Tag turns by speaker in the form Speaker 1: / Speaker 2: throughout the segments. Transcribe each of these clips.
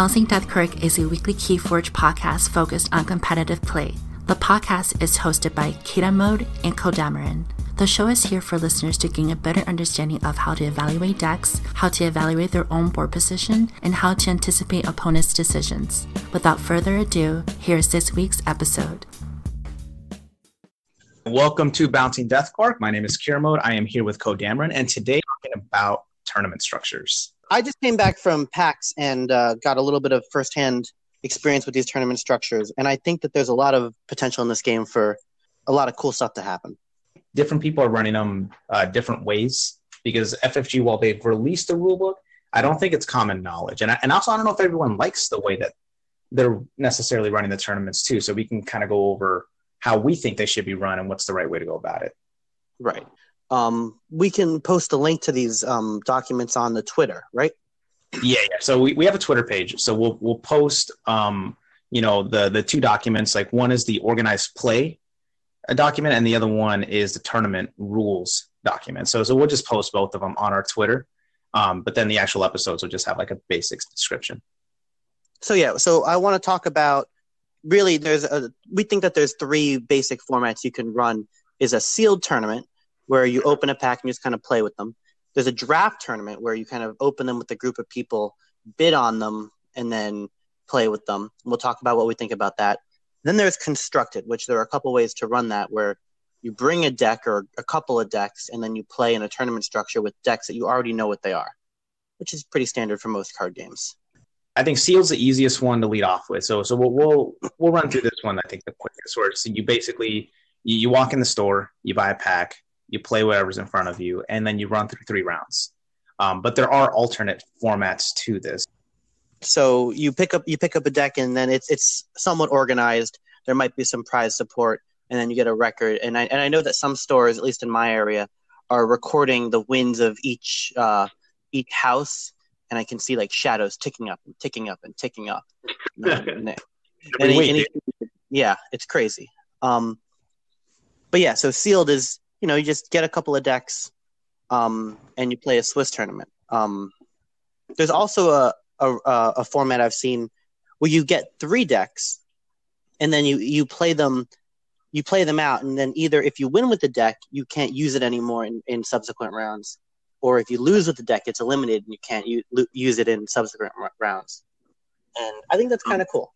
Speaker 1: Bouncing Deathquill is a weekly Keyforge podcast focused on competitive play. The podcast is hosted by Kira Mode and Kodamarin. The show is here for listeners to gain a better understanding of how to evaluate decks, how to evaluate their own board position, and how to anticipate opponents' decisions. Without further ado, here's this week's episode.
Speaker 2: Welcome to Bouncing Deathquill. My name is Kira Mode. I am here with Kodamarin, and today we're talking about tournament structures.
Speaker 3: I just came back from PAX and uh, got a little bit of firsthand experience with these tournament structures, and I think that there's a lot of potential in this game for a lot of cool stuff to happen.
Speaker 2: Different people are running them uh, different ways because FFG, while they've released the rulebook, I don't think it's common knowledge, and I, and also I don't know if everyone likes the way that they're necessarily running the tournaments too. So we can kind of go over how we think they should be run and what's the right way to go about it.
Speaker 3: Right. Um, we can post a link to these um, documents on the Twitter, right?
Speaker 2: Yeah, yeah. So we, we have a Twitter page. So we'll we'll post um, you know, the the two documents. Like one is the organized play a document, and the other one is the tournament rules document. So so we'll just post both of them on our Twitter. Um, but then the actual episodes will just have like a basic description.
Speaker 3: So yeah, so I want to talk about really there's a we think that there's three basic formats you can run is a sealed tournament where you open a pack and you just kind of play with them. There's a draft tournament where you kind of open them with a group of people, bid on them, and then play with them. We'll talk about what we think about that. Then there's constructed, which there are a couple ways to run that where you bring a deck or a couple of decks and then you play in a tournament structure with decks that you already know what they are, which is pretty standard for most card games.
Speaker 2: I think Seal's the easiest one to lead off with. So so we'll we'll, we'll run through this one. I think the quickest. Where so you basically you, you walk in the store, you buy a pack, you play whatever's in front of you, and then you run through three rounds. Um, but there are alternate formats to this.
Speaker 3: So you pick up you pick up a deck, and then it's it's somewhat organized. There might be some prize support, and then you get a record. And I and I know that some stores, at least in my area, are recording the wins of each uh, each house and I can see like shadows ticking up and ticking up and ticking up. and, and, and, yeah, it's crazy. Um, but yeah, so sealed is you know you just get a couple of decks, um, and you play a Swiss tournament. Um, there's also a, a a format I've seen where you get three decks, and then you you play them you play them out, and then either if you win with the deck, you can't use it anymore in, in subsequent rounds, or if you lose with the deck, it's eliminated and you can't u- use it in subsequent r- rounds. And I think that's kind of cool.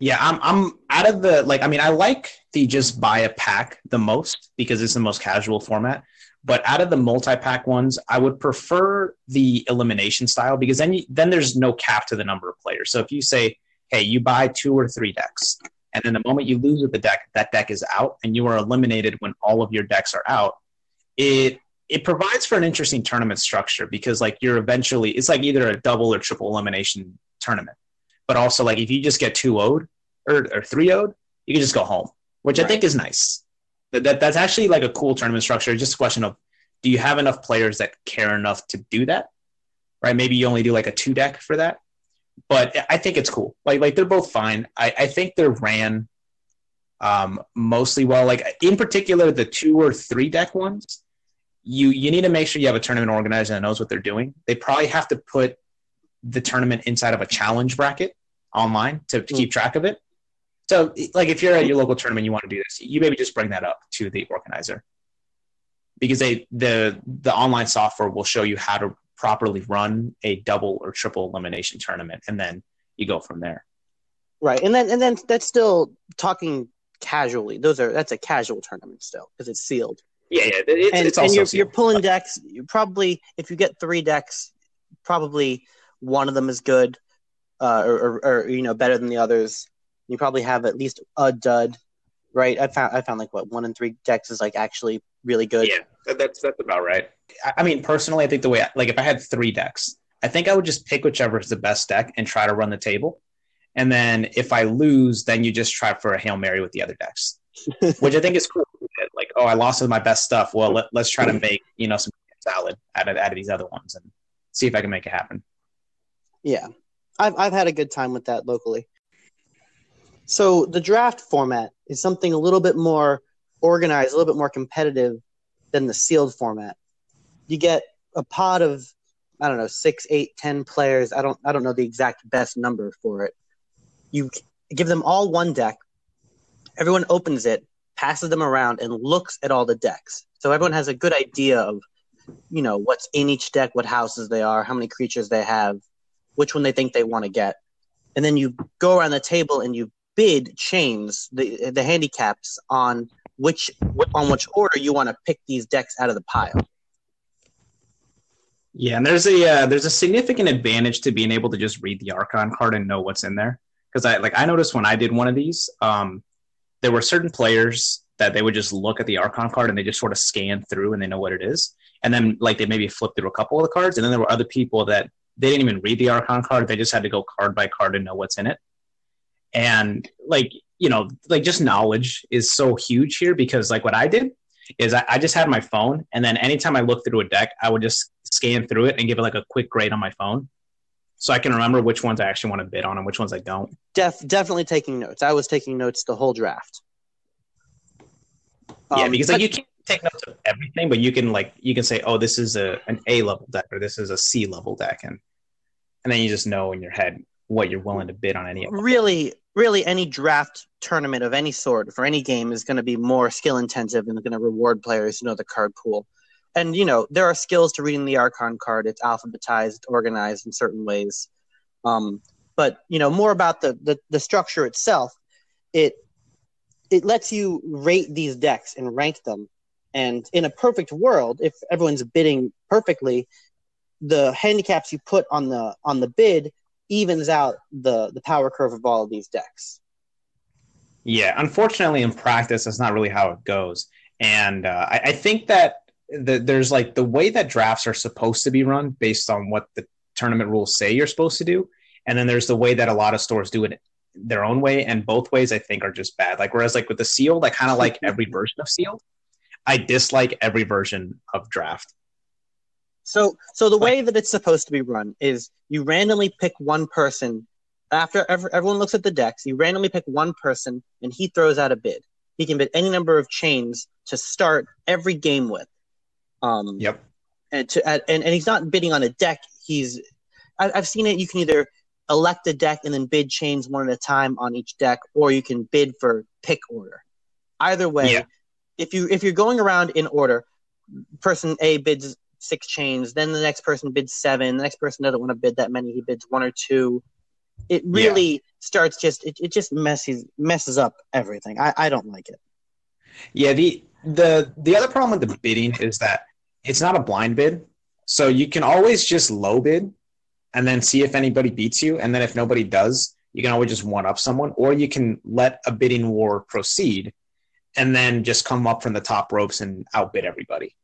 Speaker 2: Yeah, I'm I'm out of the like I mean I like the just buy a pack the most because it's the most casual format. But out of the multi-pack ones, I would prefer the elimination style because then you, then there's no cap to the number of players. So if you say, "Hey, you buy two or three decks," and then the moment you lose with the deck, that deck is out, and you are eliminated when all of your decks are out. It it provides for an interesting tournament structure because like you're eventually it's like either a double or triple elimination tournament but also like if you just get 2 owed or, or 3 owed you can just go home which right. i think is nice. That, that that's actually like a cool tournament structure. Just a question of do you have enough players that care enough to do that? Right? Maybe you only do like a two deck for that. But i think it's cool. Like like they're both fine. I, I think they're ran um, mostly well. Like in particular the two or three deck ones you you need to make sure you have a tournament organizer that knows what they're doing. They probably have to put the tournament inside of a challenge bracket online to, to keep hmm. track of it. So, like if you're at hmm. your local tournament, you want to do this, you maybe just bring that up to the organizer because they the the online software will show you how to properly run a double or triple elimination tournament, and then you go from there.
Speaker 3: Right, and then and then that's still talking casually. Those are that's a casual tournament still because it's sealed.
Speaker 2: Yeah, yeah. It's,
Speaker 3: and,
Speaker 2: it's
Speaker 3: and you're, you're pulling decks. You probably, if you get three decks, probably one of them is good, uh, or, or, or, you know better than the others. You probably have at least a dud, right? I found I found like what one in three decks is like actually really good.
Speaker 2: Yeah, that's that's about right. I mean, personally, I think the way like if I had three decks, I think I would just pick whichever is the best deck and try to run the table. And then if I lose, then you just try for a hail mary with the other decks, which I think is cool like, oh, I lost with my best stuff. Well, let, us try to make you know some salad out of out of these other ones and see if I can make it happen.
Speaker 3: Yeah, I've I've had a good time with that locally. So the draft format is something a little bit more organized, a little bit more competitive than the sealed format. You get a pot of I don't know six, eight, ten players. I don't I don't know the exact best number for it. You give them all one deck. Everyone opens it, passes them around, and looks at all the decks. So everyone has a good idea of you know what's in each deck, what houses they are, how many creatures they have, which one they think they want to get, and then you go around the table and you bid chains the the handicaps on which on which order you want to pick these decks out of the pile.
Speaker 2: Yeah, and there's a uh, there's a significant advantage to being able to just read the Archon card and know what's in there. Because I like I noticed when I did one of these, um, there were certain players that they would just look at the Archon card and they just sort of scan through and they know what it is, and then like they maybe flip through a couple of the cards, and then there were other people that they didn't even read the Archon card; they just had to go card by card and know what's in it. And like you know, like just knowledge is so huge here because like what I did is I, I, just had my phone and then anytime I looked through a deck, I would just scan through it and give it like a quick grade on my phone. So I can remember which ones I actually want to bid on and which ones I don't.
Speaker 3: Def, definitely taking notes. I was taking notes the whole draft.
Speaker 2: Yeah, um, because like you can't take notes of everything, but you can like you can say, oh, this is a an A level deck or this is a C level deck, and and then you just know in your head what you're willing to bid on any.
Speaker 3: Really, really any draft tournament of any sort for any game is going to be more skill intensive and going to reward players who know the card pool. And you know there are skills to reading the Archon card. It's alphabetized, organized in certain ways. Um, but you know more about the, the the structure itself. It it lets you rate these decks and rank them. And in a perfect world, if everyone's bidding perfectly, the handicaps you put on the on the bid evens out the the power curve of all of these decks.
Speaker 2: Yeah, unfortunately, in practice, that's not really how it goes. And uh, I, I, think that the, there's like the way that drafts are supposed to be run based on what the tournament rules say you're supposed to do, and then there's the way that a lot of stores do it their own way, and both ways I think are just bad. Like whereas like with the sealed, I kind of like every version of sealed. I dislike every version of draft.
Speaker 3: So, so the way that it's supposed to be run is you randomly pick one person after everyone looks at the decks. You randomly pick one person, and he throws out a bid. He can bid any number of chains to start every game with. Um,
Speaker 2: yep.
Speaker 3: And to and, and he's not bidding on a deck. He's I, I've seen it. You can either elect a deck and then bid chains one at a time on each deck, or you can bid for pick order. Either way, yeah. if you if you're going around in order, person A bids six chains. Then the next person bids seven. The next person doesn't want to bid that many. He bids one or two. It really yeah. starts just it, it just messes messes up everything. I, I don't like it.
Speaker 2: Yeah, the the the other problem with the bidding is that it's not a blind bid. So you can always just low bid and then see if anybody beats you. And then if nobody does, you can always just one up someone, or you can let a bidding war proceed and then just come up from the top ropes and outbid everybody.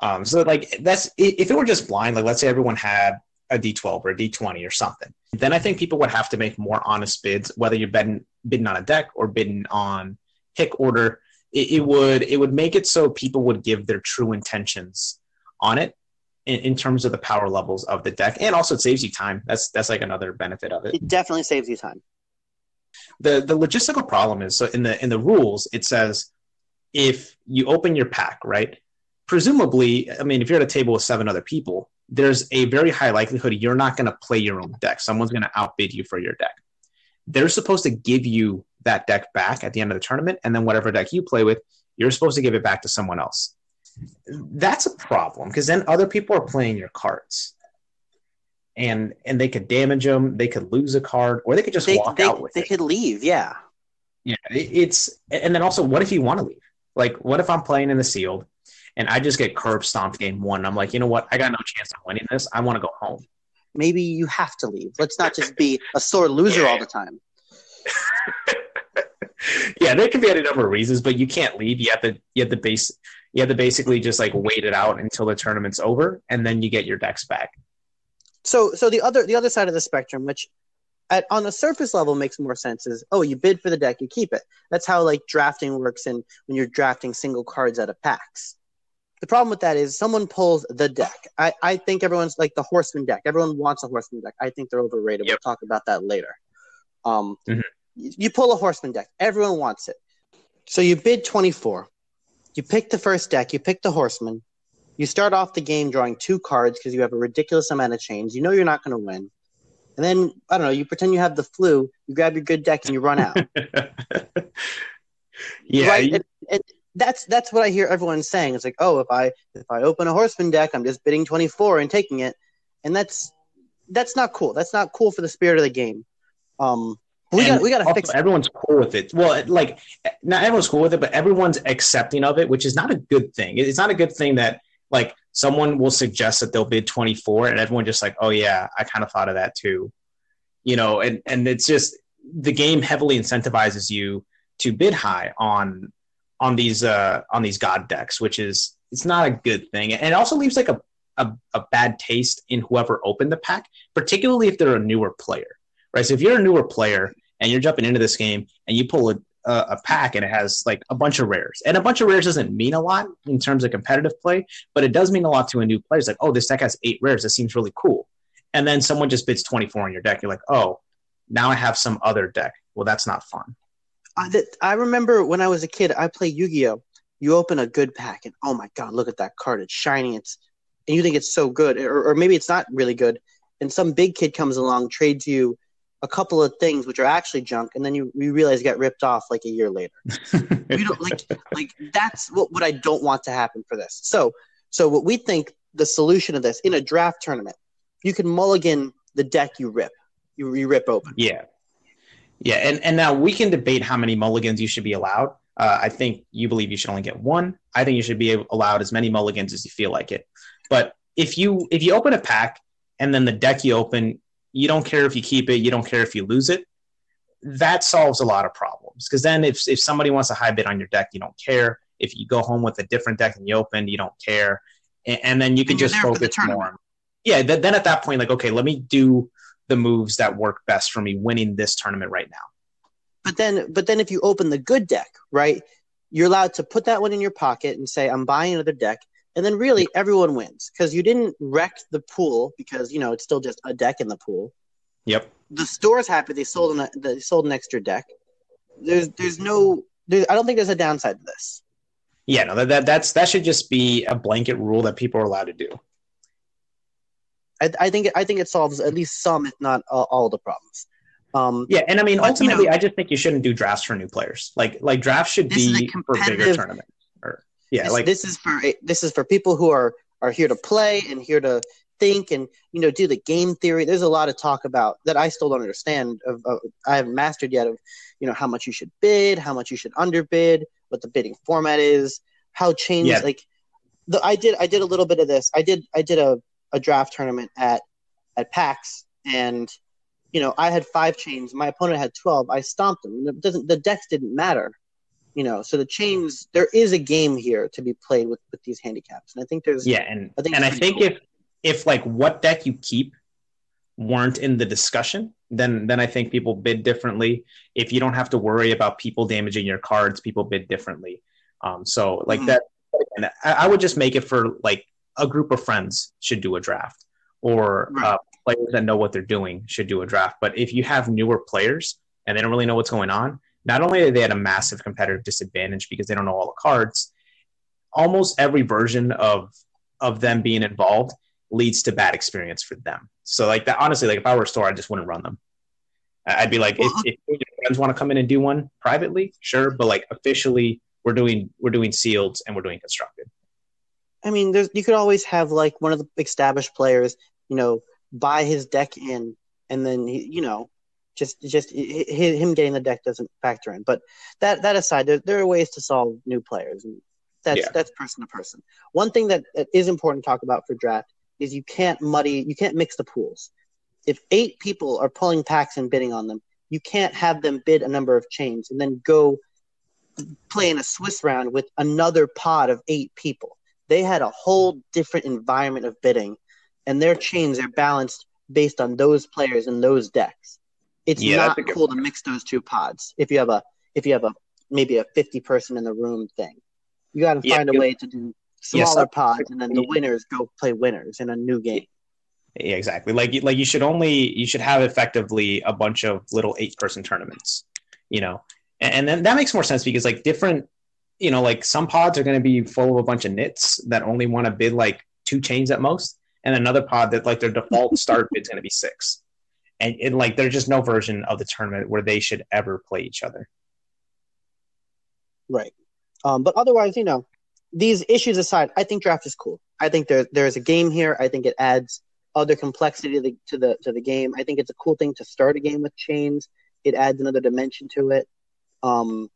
Speaker 2: Um, so like that's if it were just blind, like let's say everyone had a D12 or a D20 or something, then I think people would have to make more honest bids, whether you're bidding, bidding on a deck or bidding on pick order. It, it, would it would make it so people would give their true intentions on it in, in, terms of the power levels of the deck, and also it saves you time. That's that's like another benefit of it.
Speaker 3: It definitely saves you time.
Speaker 2: The the logistical problem is so in the in the rules it says if you open your pack right presumably, I mean, if you're at a table with seven other people, there's a very high likelihood you're not going to play your own deck. Someone's going to outbid you for your deck. They're supposed to give you that deck back at the end of the tournament, and then whatever deck you play with, you're supposed to give it back to someone else. That's a problem because then other people are playing your cards, and and they could damage them, they could lose a card, or they could just
Speaker 3: they,
Speaker 2: walk
Speaker 3: they,
Speaker 2: out with
Speaker 3: they
Speaker 2: it.
Speaker 3: They could leave, yeah.
Speaker 2: Yeah, it's and then also, what if you want to leave? Like, what if I'm playing in the sealed? And I just get curb stomped game one. I'm like, you know what? I got no chance of winning this. I want to go home.
Speaker 3: Maybe you have to leave. Let's not just be a sore loser yeah. all the time.
Speaker 2: yeah, there can be any number of reasons, but you can't leave. You have to you have to base you have to basically just like wait it out until the tournament's over, and then you get your decks back.
Speaker 3: So so the other the other side of the spectrum, which at on the surface level makes more sense is oh you bid for the deck you keep it that's how like drafting works and when you're drafting single cards out of packs the problem with that is someone pulls the deck. I, I think everyone's like the horseman deck. Everyone wants a horseman deck. I think they're overrated. Yep. We'll talk about that later. Um, mm-hmm. You pull a horseman deck. Everyone wants it. So you bid 24. You pick the first deck. You pick the horseman. You start off the game drawing two cards because you have a ridiculous amount of chains. You know you're not going to win. And then, I don't know, you pretend you have the flu, you grab your good deck and you run out.
Speaker 2: yeah,
Speaker 3: right?
Speaker 2: you-
Speaker 3: And, and that's that's what I hear everyone saying. It's like, oh, if I if I open a horseman deck, I'm just bidding 24 and taking it. And that's that's not cool. That's not cool for the spirit of the game. Um we got we got to fix it.
Speaker 2: everyone's cool with it. Well, like not everyone's cool with it, but everyone's accepting of it, which is not a good thing. It's not a good thing that like someone will suggest that they'll bid 24 and everyone just like, "Oh yeah, I kind of thought of that too." You know, and and it's just the game heavily incentivizes you to bid high on on these uh on these god decks, which is it's not a good thing. And it also leaves like a a, a bad taste in whoever opened the pack, particularly if they're a newer player. Right? So if you're a newer player and you're jumping into this game and you pull a, a, pack and it has like a bunch of rares, and a bunch of rares doesn't mean a lot in terms of competitive play, but it does mean a lot to a new player. It's like, oh, this deck has eight rares. That seems really cool. And then someone just bids 24 on your deck. You're like, oh, now I have some other deck. Well, that's not fun.
Speaker 3: I, that, I remember when I was a kid, I played Yu-Gi-Oh. You open a good pack, and oh my god, look at that card! It's shiny. It's and you think it's so good, or, or maybe it's not really good. And some big kid comes along, trades you a couple of things which are actually junk, and then you, you realize you got ripped off like a year later. You don't like like that's what, what I don't want to happen for this. So so what we think the solution of this in a draft tournament, you can mulligan the deck you rip, you, you rip open.
Speaker 2: Yeah. Yeah. And, and now we can debate how many mulligans you should be allowed. Uh, I think you believe you should only get one. I think you should be allowed as many mulligans as you feel like it. But if you if you open a pack and then the deck you open, you don't care if you keep it, you don't care if you lose it. That solves a lot of problems because then if if somebody wants a high bid on your deck, you don't care. If you go home with a different deck than you opened, you don't care, and, and then you can
Speaker 3: And
Speaker 2: just focus more. on- Yeah, th- then at that point, like okay, let me do the moves that work best for me winning this tournament right now.
Speaker 3: But then, but then, if you open the good deck, right, you're allowed to put that one in your pocket and say, "I'm buying another deck," and then really everyone wins because you didn't wreck the pool because you know it's still just a deck in the pool.
Speaker 2: Yep.
Speaker 3: The store's happy they sold an they sold an extra deck. There's there's no there, I don't think there's a downside to this.
Speaker 2: Yeah, no, that, that that's that should just be a blanket rule that people are allowed to do.
Speaker 3: I, I think I think it solves at least some, if not uh, all, the problems. Um,
Speaker 2: Yeah, and I mean
Speaker 3: But, you
Speaker 2: ultimately,
Speaker 3: know-
Speaker 2: I just think you shouldn't do drafts for new players. Like like drafts should
Speaker 3: This is a
Speaker 2: be for bigger tournaments. Or yeah,
Speaker 3: this,
Speaker 2: like
Speaker 3: this is for this is for people who are are here to play and here to think and you know do the game theory there's a lot of talk about that i still don't understand of, of i haven't mastered yet of you know how much you should bid how much you should underbid what the bidding format is how change
Speaker 2: Yeah.
Speaker 3: like the i did i did a little bit of this i did i did a, a draft tournament at at pax. And you know i had five chains. My opponent had 12 i stomped them. It doesn't the decks didn't matter you know. So the chains there is a game here to be played with with these handicaps. And i think there's
Speaker 2: yeah, and
Speaker 3: I think
Speaker 2: and I think if if like what deck you keep weren't in the discussion, then then I think people bid differently. If you don't have to worry about people damaging your cards, people bid differently. Um, so like
Speaker 3: Mhm.
Speaker 2: that, and I, I would just make it for like a group of friends should do a draft, or
Speaker 3: Right.
Speaker 2: uh, players that know what they're doing should do a draft. But if you have newer players and they don't really know what's going on, not only are they at a massive competitive disadvantage because they don't know all the cards, almost every version of of them being involved leads to bad experience for them. So like that, honestly, like if I were a store, I just wouldn't run them. I'd be like,
Speaker 3: Well,
Speaker 2: if, if your friends want to come in and do one privately, sure, but like officially, we're doing we're doing sealed and we're doing constructed.
Speaker 3: I mean, there's you could always have like one of the established players, you know, buy his deck in, and then he, you know, just just hi- hi- him getting the deck doesn't factor in. But that that aside, there, there are ways to solve new players, and that's
Speaker 2: Yeah.
Speaker 3: that's person to person. One thing that, that is important to talk about for draft is you can't muddy, you can't mix the pools. If eight people are pulling packs and bidding on them, you can't have them bid a number of chains and then go play in a Swiss round with another pod of eight people they had a whole different environment of bidding, and their chains are balanced based on those players and those decks. It's
Speaker 2: Yeah,
Speaker 3: not
Speaker 2: a
Speaker 3: cool to mix those two pods. If you have a if you have a maybe a fifty person in the room thing, you got to
Speaker 2: Yeah,
Speaker 3: find a
Speaker 2: you-
Speaker 3: way to do smaller
Speaker 2: some-
Speaker 3: pods, and then the winners go play winners in a new game.
Speaker 2: Yeah, exactly. Like you- like you should only you should have effectively a bunch of little eight person tournaments, you know, and, and then that makes more sense because like different you know, like some pods are going to be full of a bunch of nits that only want to bid like two chains at most, and another pod that like their default start bid is going to be six. And, and like there's just no version of the tournament where they should ever play each other.
Speaker 3: Right. Um, but otherwise, you know, these issues aside, I think draft is cool. I think there there's a game here. I think it adds other complexity to the, to the to the game. I think it's a cool thing to start a game with chains. It adds another dimension to it. Um,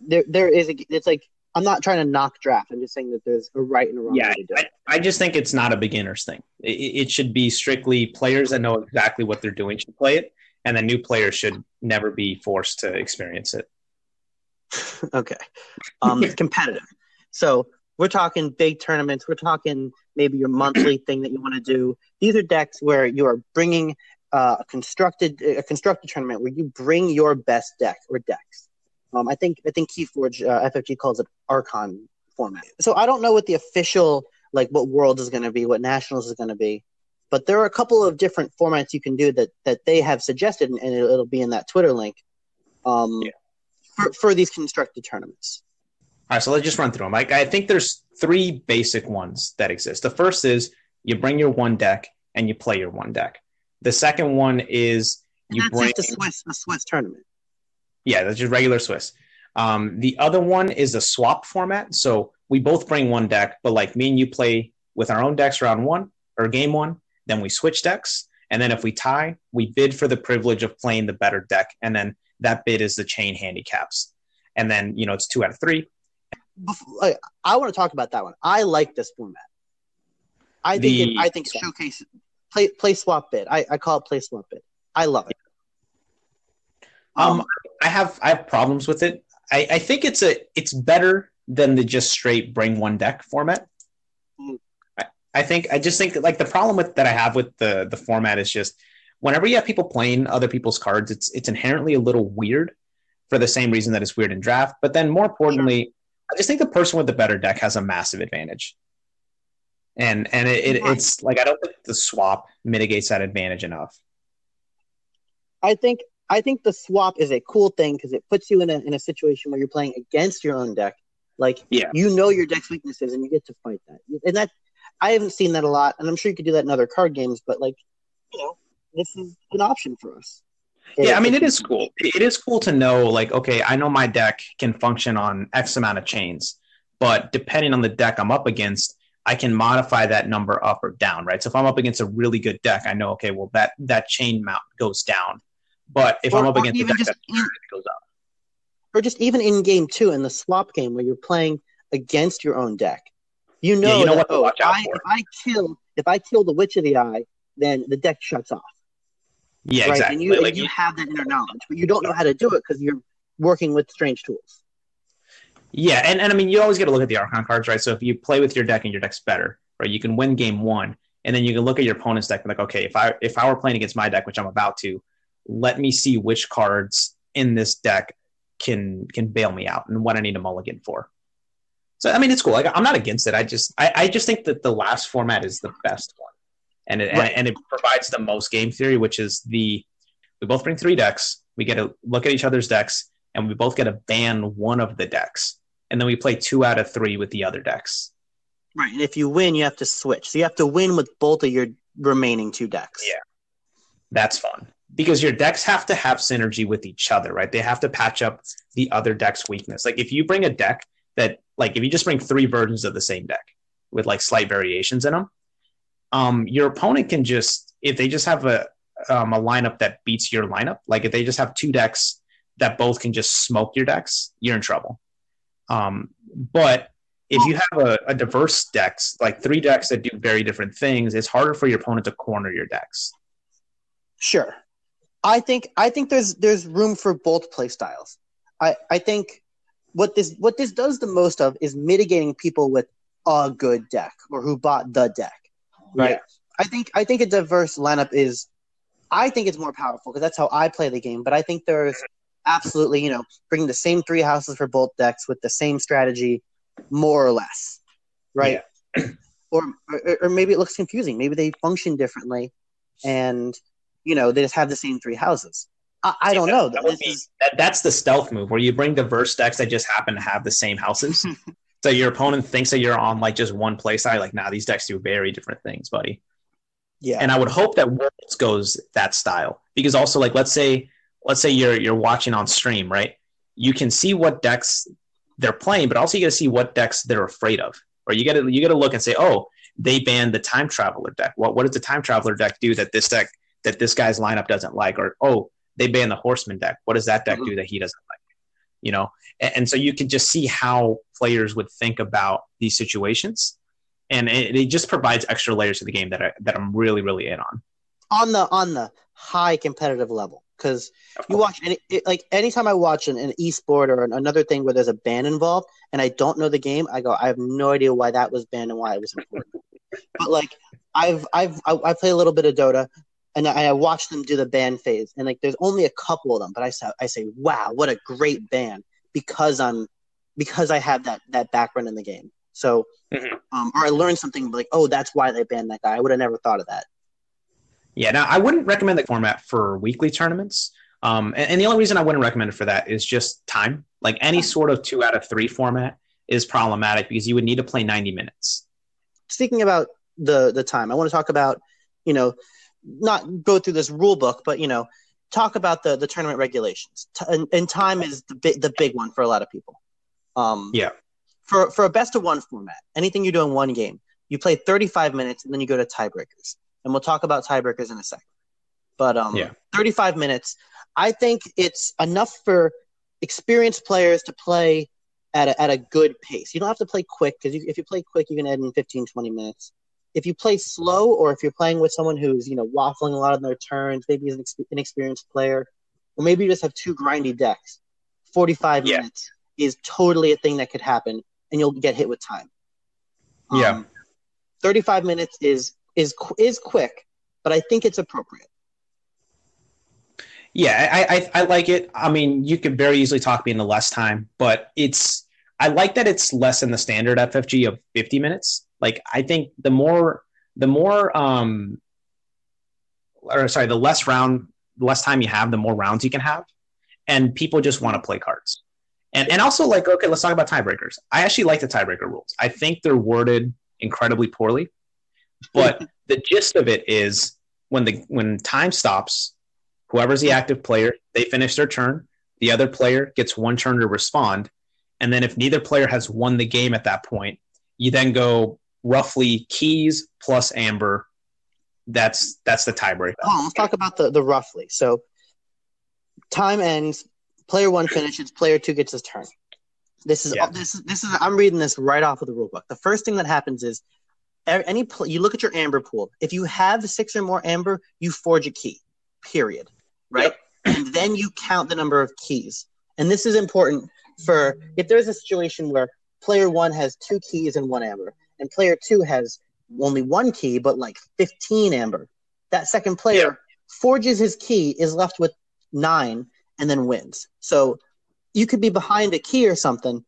Speaker 3: there there is a, it's like I'm not trying to knock draft. I'm just saying that there's a right and a wrong
Speaker 2: yeah,
Speaker 3: way to do
Speaker 2: I,
Speaker 3: it.
Speaker 2: I just think it's not a beginner's thing. It, it should be strictly players that know exactly what they're doing should play it, and the new players should never be forced to experience it.
Speaker 3: okay. Um, competitive. So we're talking big tournaments. We're talking maybe your monthly thing that you want to do. These are decks where you are bringing uh, a constructed a constructed tournament where you bring your best deck or decks. Um, I think I think Keyforge uh, FFG calls it Archon format. So I don't know what the official like what Worlds is going to be, what Nationals is going to be, but there are a couple of different formats you can do that that they have suggested, and it'll, it'll be in that Twitter link. Um,
Speaker 2: Yeah.
Speaker 3: for, for these constructed tournaments.
Speaker 2: All right, so let's just run through them. Like I think there's three basic ones that exist. The first is you bring your one deck and you play your one deck. The second one is you bring
Speaker 3: Swiss a Swiss tournament.
Speaker 2: Yeah, that's just regular Swiss. Um, the other one is a swap format. So we both bring one deck, but like me and you play with our own decks round one or game one, then we switch decks, and then if we tie, we bid for the privilege of playing the better deck, and then that bid is the chain handicaps, and then you know it's two out of three.
Speaker 3: I want to talk about that one. I like this format. I think
Speaker 2: The-
Speaker 3: it, I think showcase play play swap bid. I, I call it play swap bid. I love it.
Speaker 2: Um, I have I have problems with it. I, I think it's a it's better than the just straight bring one deck format.
Speaker 3: Mm.
Speaker 2: I, I think I just think like the problem with that I have with the the format is just whenever you have people playing other people's cards, it's it's inherently a little weird for the same reason that it's weird in draft. But then more importantly, I just think the person with the better deck has a massive advantage. And and it, it, it's like I don't think the swap mitigates that advantage enough.
Speaker 3: I think I think the swap is a cool thing because it puts you in a in a situation where you're playing against your own deck. Like
Speaker 2: Yeah.
Speaker 3: you know your deck's weaknesses and you get to fight that. And that I haven't seen that a lot, and I'm sure you could do that in other card games, but like you know, this is an option for us.
Speaker 2: Yeah, I mean, it is cool. It is cool to know, like, okay, I know my deck can function on X amount of chains, but depending on the deck I'm up against, I can modify that number up or down, right? So if I'm up against a really good deck, I know, okay, well, that that chain mount goes down. But if
Speaker 3: Or-
Speaker 2: I'm up against
Speaker 3: even
Speaker 2: deck
Speaker 3: just in-
Speaker 2: it goes up.
Speaker 3: or just even in game two in the swap game where you're playing against your own deck. You know,
Speaker 2: Yeah, you know
Speaker 3: that,
Speaker 2: what to
Speaker 3: oh,
Speaker 2: watch out
Speaker 3: I,
Speaker 2: for.
Speaker 3: if I kill if I kill the Witch of the Eye, then the deck shuts off.
Speaker 2: Yeah,
Speaker 3: right?
Speaker 2: exactly.
Speaker 3: And you,
Speaker 2: Like,
Speaker 3: and you have that inner knowledge, but you don't know how to do it because you're working with strange tools.
Speaker 2: Yeah, and, and I mean, you always got to look at the Archon cards, right? So if you play with your deck and your deck's better, right, you can win game one, and then you can look at your opponent's deck and like, okay, if I if I were playing against my deck, which I'm about to, let me see which cards in this deck can can bail me out and what I need a mulligan for. So I mean, it's cool. Like I'm not against it. I just I, I just think that the last format is the best one, and it
Speaker 3: Right.
Speaker 2: and, and it provides the most game theory, which is the we both bring three decks. We get to look at each other's decks, and we both get to ban one of the decks, and then we play two out of three with the other decks.
Speaker 3: Right. And if you win, you have to switch. So you have to win with both of your remaining two decks.
Speaker 2: Yeah. That's fun because your decks have to have synergy with each other, right? They have to patch up the other deck's weakness. Like if you bring a deck that, like, if you just bring three versions of the same deck with like slight variations in them, um, your opponent can just if they just have a um, a lineup that beats your lineup, like if they just have two decks that both can just smoke your decks, you're in trouble. Um, but if you have a, a diverse decks, like three decks that do very different things, it's harder for your opponent to corner your decks.
Speaker 3: Sure. I think I think there's there's room for both play styles. I, I think what this what this does the most of is mitigating people with a good deck or who bought the deck. Right.
Speaker 2: Yeah.
Speaker 3: I think I think a diverse lineup is I think it's more powerful because that's how I play the game. But I think there's absolutely, you know, bringing the same three houses for both decks with the same strategy, more or less. Right. or, or or maybe it looks confusing. Maybe they function differently and you know, they just have the same three houses. I, I don't
Speaker 2: that-
Speaker 3: know.
Speaker 2: that
Speaker 3: This
Speaker 2: be-
Speaker 3: is
Speaker 2: That, that's the stealth move where you bring diverse decks that just happen to have the same houses. so your opponent thinks that you're on like just one play side. Like, nah, these decks do very different things, buddy.
Speaker 3: yeah.
Speaker 2: And I would hope that Worlds goes that style because also like let's say let's say you're you're watching on stream, right? You can see what decks they're playing, but also you got to see what decks they're afraid of. Or you got to you got to look and say, oh, they banned the time traveler deck. What what does the time traveler deck do that this deck that this guy's lineup doesn't like? Or oh, they ban the horseman deck. What does that deck
Speaker 3: Mhm.
Speaker 2: do that he doesn't like? You know, and, and so you can just see how players would think about these situations, and it, it just provides extra layers to the game that I, that I'm really really in on.
Speaker 3: on the on the high competitive level because you watch any it, like anytime I watch an, an esport or an, another thing where there's a ban involved and I don't know the game, I go, I have no idea why that was banned and why it was important. but like I've I've I, I play a little bit of Dota and I, I watch them do the ban phase and like there's only a couple of them, but I say I say, wow, what a great ban because I'm because I have that that background in the game. So
Speaker 2: Mhm.
Speaker 3: um, or I learned something like, oh, that's why they banned that guy. I would have never thought of that.
Speaker 2: Yeah, now I wouldn't recommend the format for weekly tournaments. Um, and, and the only reason I wouldn't recommend it for that is just time. Like any sort of two out of three format is problematic because you would need to play 90 minutes.
Speaker 3: speaking about the the time, I want to talk about you know not go through this rule book, but you know talk about the the tournament regulations. T- and, and time is the big the big one for a lot of people. Um,
Speaker 2: Yeah.
Speaker 3: For for a best of one format, anything you do in one game, you play 35 minutes and then you go to tiebreakers, and we'll talk about tiebreakers in a second. But um,
Speaker 2: Yeah.
Speaker 3: 35 minutes, I think it's enough for experienced players to play at a, at a good pace. You don't have to play quick because if you play quick, you can add in 15, 20 minutes. If you play slow, or if you're playing with someone who's you know waffling a lot on their turns, maybe he's an expe- inexperienced player, or maybe you just have two grindy decks. 45
Speaker 2: Yeah.
Speaker 3: minutes is totally a thing that could happen, and you'll get hit with time.
Speaker 2: Yeah.
Speaker 3: Um, 35 minutes is is is quick, but I think it's appropriate.
Speaker 2: Yeah, I, I, I like it. I mean, you could very easily talk me into less time, but it's I like that it's less than the standard FFG of 50 minutes. Like I think the more the more um or sorry, the less round the less time you have, the more rounds you can have. And people just want to play cards. And and also like, okay, let's talk about tiebreakers. I actually like the tiebreaker rules. I think they're worded incredibly poorly. But the gist of it is when the when time stops, whoever's the active player, they finish their turn. The other player gets one turn to respond. And then if neither player has won the game at that point, you then go roughly keys plus amber. That's that's the tiebreaker.
Speaker 3: On, let's talk about the, the roughly. So time ends, player one finishes, player two gets his turn. This is
Speaker 2: Yeah.
Speaker 3: this is this is I'm reading this right off of the rule book. The first thing that happens is any pl- you look at your amber pool. If you have six or more amber, you forge a key. Period. Right? And then you count the number of keys. And this is important for if there's a situation where player one has two keys and one amber, and player two has only one key but like 15 amber. That second player forges his key, is left with nine, and then wins. So you could be behind a key or something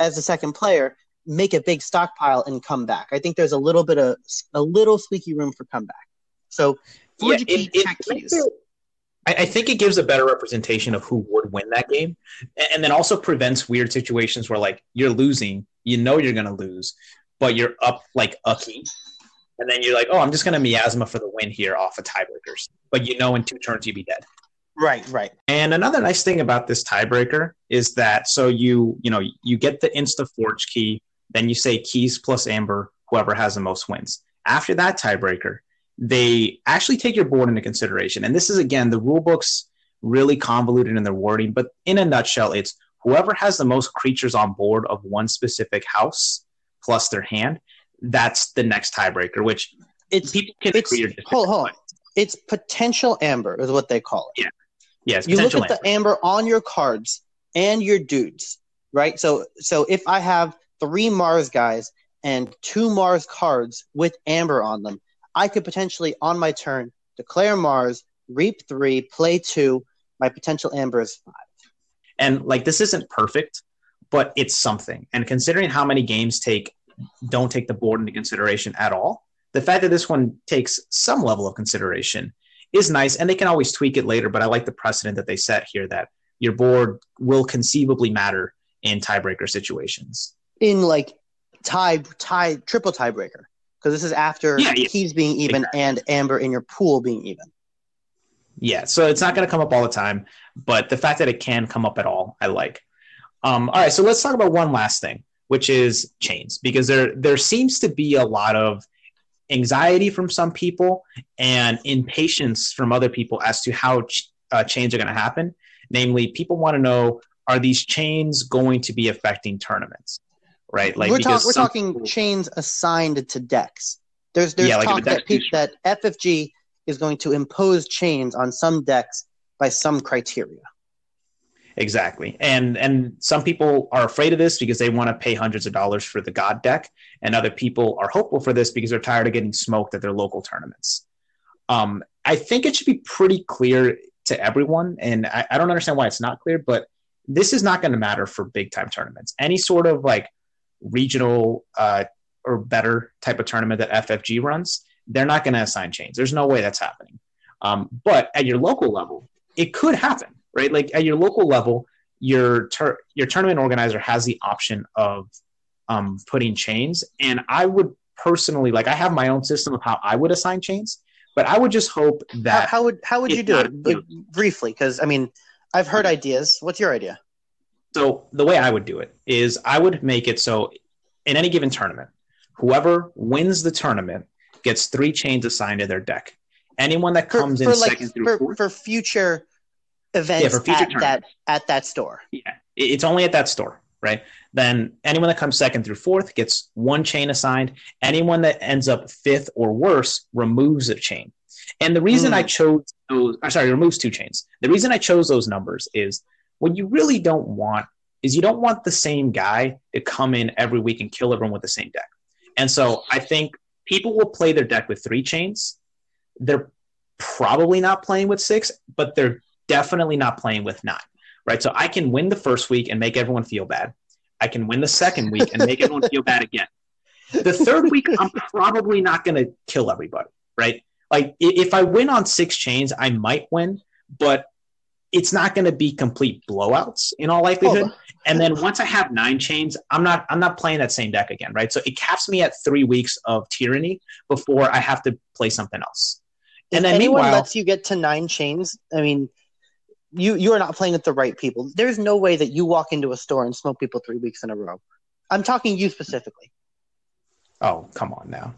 Speaker 3: as a second player, make a big stockpile and come back. I think there's a little bit of a little squeaky room for comeback. So forge
Speaker 2: Yeah,
Speaker 3: key,
Speaker 2: it- it
Speaker 3: check keys.
Speaker 2: it- I, think it gives a better representation of who would win that game, and, then also prevents weird situations where like you're losing, you know you're gonna lose, but you're up like a key, and then you're like, oh, I'm just gonna miasma for the win here off of tiebreakers, but you know in two turns you'd be dead.
Speaker 3: Right, right.
Speaker 2: And another nice thing about this tiebreaker is that so you you know you get the insta forge key, then you say keys plus amber, whoever has the most wins. After that tiebreaker, they actually take your board into consideration. And this is again the rule books really convoluted in their wording, but in a nutshell, it's whoever has the most creatures on board of one specific house plus their hand. That's the next tiebreaker, which
Speaker 3: It's
Speaker 2: people can
Speaker 3: it's
Speaker 2: agree
Speaker 3: hold hold. on. It's potential amber is what they call it. Yeah.
Speaker 2: Yes,
Speaker 3: you look at the amber on your cards and your dudes, right? So so if I have three Mars guys and two Mars cards with amber on them, I could potentially on my turn declare Mars, reap three, play two. My potential amber is five.
Speaker 2: and like this isn't perfect but it's something and considering how many games take don't take the board into consideration at all the fact that this one takes some level of consideration is nice, and they can always tweak it later. But I like the precedent that they set here that your board will conceivably matter in tiebreaker situations.
Speaker 3: In like tie tie triple tiebreaker because this is after
Speaker 2: Yeah, yeah.
Speaker 3: keys being even and amber in your pool being even.
Speaker 2: Yeah, so it's not going to come up all the time, but the fact that it can come up at all, I like. Um, all right, so let's talk about one last thing, which is chains, because there there seems to be a lot of anxiety from some people and impatience from other people as to how ch- uh, chains are going to happen. Namely, people want to know are these chains going to be affecting tournaments, right?
Speaker 3: we're, talk- we're talking
Speaker 2: people-
Speaker 3: chains assigned to decks. There's there's
Speaker 2: Yeah, like
Speaker 3: talk that, that FFG is going to impose chains on some decks by some criteria.
Speaker 2: Exactly. And and some people are afraid of this because they want to pay hundreds of dollars for the God deck, and other people are hopeful for this because they're tired of getting smoked at their local tournaments. Um, I think it should be pretty clear to everyone, and I, I don't understand why it's not clear, but this is not going to matter for big time tournaments. Any sort of like regional uh, or better type of tournament that FFG runs, they're not going to assign chains. There's no way that's happening. Um, but at your local level, it could happen, right? Like at your local level, your tur- your tournament organizer has the option of um, putting chains, and I would personally like I have my own system of how I would assign chains, but I would just hope that
Speaker 3: how would how would you do it briefly? Because I mean, I've heard ideas. What's your idea?
Speaker 2: So the way I would do it is I would make it so in any given tournament, whoever wins the tournament gets three chains assigned to their deck. Anyone that
Speaker 3: For,
Speaker 2: comes in
Speaker 3: for like
Speaker 2: second through
Speaker 3: for,
Speaker 2: fourth,
Speaker 3: for future events
Speaker 2: Yeah,
Speaker 3: at that at that store.
Speaker 2: yeah, it's only at that store, right? Then anyone that comes second through fourth gets one chain assigned. Anyone that ends up fifth or worse removes a chain. And the reason
Speaker 3: Hmm.
Speaker 2: I chose those, I'm sorry, removes two chains. The reason I chose those numbers is what you really don't want is you don't want the same guy to come in every week and kill everyone with the same deck. And so I think people will play their deck with three chains. They're probably not playing with six, but they're definitely not playing with nine, right? So I can win the first week and make everyone feel bad. I can win the second week and make everyone feel bad again. The third week, I'm probably not going to kill everybody, right? Like if I win on six chains, I might win, but it's not going to be complete blowouts in all likelihood.
Speaker 3: Oh,
Speaker 2: And then once I have nine chains, I'm not I'm not playing that same deck again, right? So it caps me at three weeks of tyranny before I have to play something else.
Speaker 3: if
Speaker 2: And then
Speaker 3: anyone
Speaker 2: meanwhile,
Speaker 3: lets you get to nine chains, I mean, you you are not playing with the right people. There's no way that you walk into a store and smoke people three weeks in a row. I'm talking you specifically.
Speaker 2: oh come on now,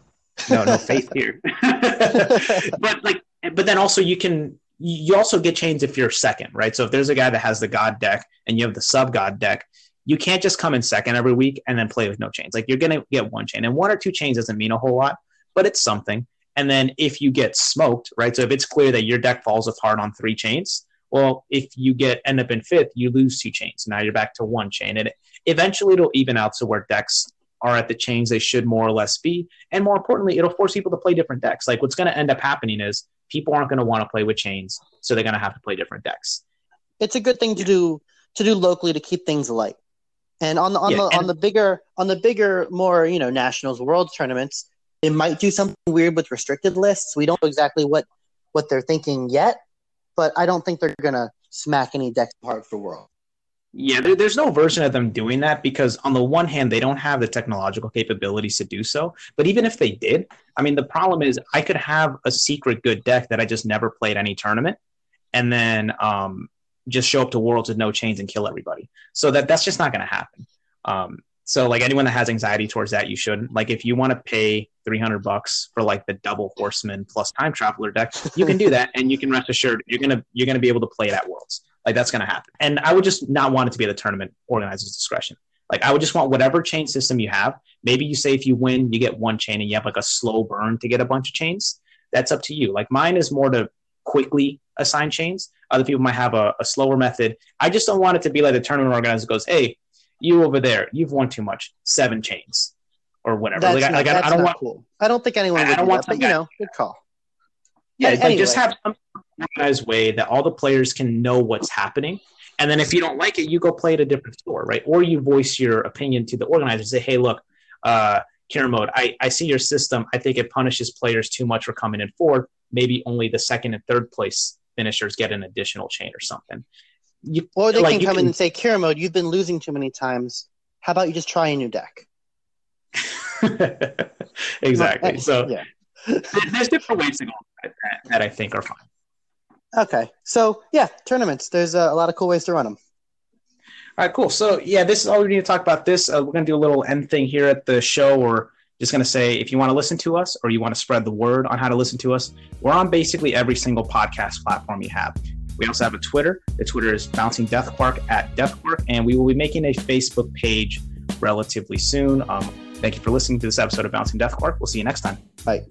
Speaker 2: no no faith here. but like, but then also you can you also get chains if you're second, right? So if there's a guy that has the god deck and you have the sub god deck, you can't just come in second every week and then play with no chains. Like you're gonna get one chain, and one or two chains doesn't mean a whole lot, but it's something. And then if you get smoked, right? So if it's clear that your deck falls apart on three chains, well, if you get end up in fifth, you lose two chains. Now you're back to one chain, and eventually it'll even out to where decks are at the chains they should more or less be. And more importantly, it'll force people to play different decks. Like what's going to end up happening is people aren't going to want to play with chains, so they're going to have to play different decks.
Speaker 3: It's a good thing to do to do locally to keep things light. And on the on
Speaker 2: Yeah,
Speaker 3: the on the bigger on the bigger more you know nationals world tournaments, they might do something weird with restricted lists. We don't know exactly what what they're thinking yet, but I don't think they're gonna smack any decks apart for world.
Speaker 2: Yeah, there, there's no version of them doing that because, on the one hand, they don't have the technological capabilities to do so. But even if they did, I mean, the problem is I could have a secret good deck that I just never played any tournament, and then um, just show up to Worlds with no chains and kill everybody. So that that's just not going to happen. Um, so like anyone that has anxiety towards that, you shouldn't. Like if you want to pay 300 bucks for like the double horseman plus time traveler deck, you can do that, and you can rest assured you're gonna you're gonna be able to play it at Worlds. Like that's to happen. And I would just not want it to be at the tournament organizer's discretion. Like I would just want whatever chain system you have. Maybe you say if you win, you get one chain and you have like a slow burn to get a bunch of chains. That's up to you. Like mine is more to quickly assign chains. Other people might have a, a slower method. I just don't want it to be like the tournament organizer goes, "Hey, you over there, you've won too much. Seven chains." Or whatever.
Speaker 3: That's
Speaker 2: like, I-
Speaker 3: not,
Speaker 2: like I-
Speaker 3: that's
Speaker 2: I don't want
Speaker 3: cool. I don't think anyone
Speaker 2: I- I
Speaker 3: would
Speaker 2: don't
Speaker 3: do
Speaker 2: want
Speaker 3: that, but
Speaker 2: some
Speaker 3: you know, good call.
Speaker 2: Yeah,
Speaker 3: But
Speaker 2: like just have some organized way that all the players can know what's happening. And then if you don't like it, you go play at a different store, right? Or you voice your opinion to the organizer. Say, hey, look, uh, Kira Mode, I, I see your system. I think it punishes players too much for coming in fourth. maybe only the second and third place finishers get an additional chain or something.
Speaker 3: You, or they like can come can, in and say, Kira mode, you've been losing too many times. How about you just try a new deck?
Speaker 2: exactly. So yeah. there's different ways to go that, that I think are fine.
Speaker 3: Okay. So yeah, tournaments. There's a lot of cool ways to run them.
Speaker 2: All right, cool. So yeah, this is all we need to talk about. This uh, we're gonna do a little end thing here at the show, or just gonna say if you want to listen to us or you want to spread the word on how to listen to us, we're on basically every single podcast platform you have. We also have a Twitter. The Twitter is Bouncing Deathquill at Deathquill, and we will be making a Facebook page relatively soon. Um, thank you for listening to this episode of Bouncing Deathquill. We'll see you next time.
Speaker 3: Bye.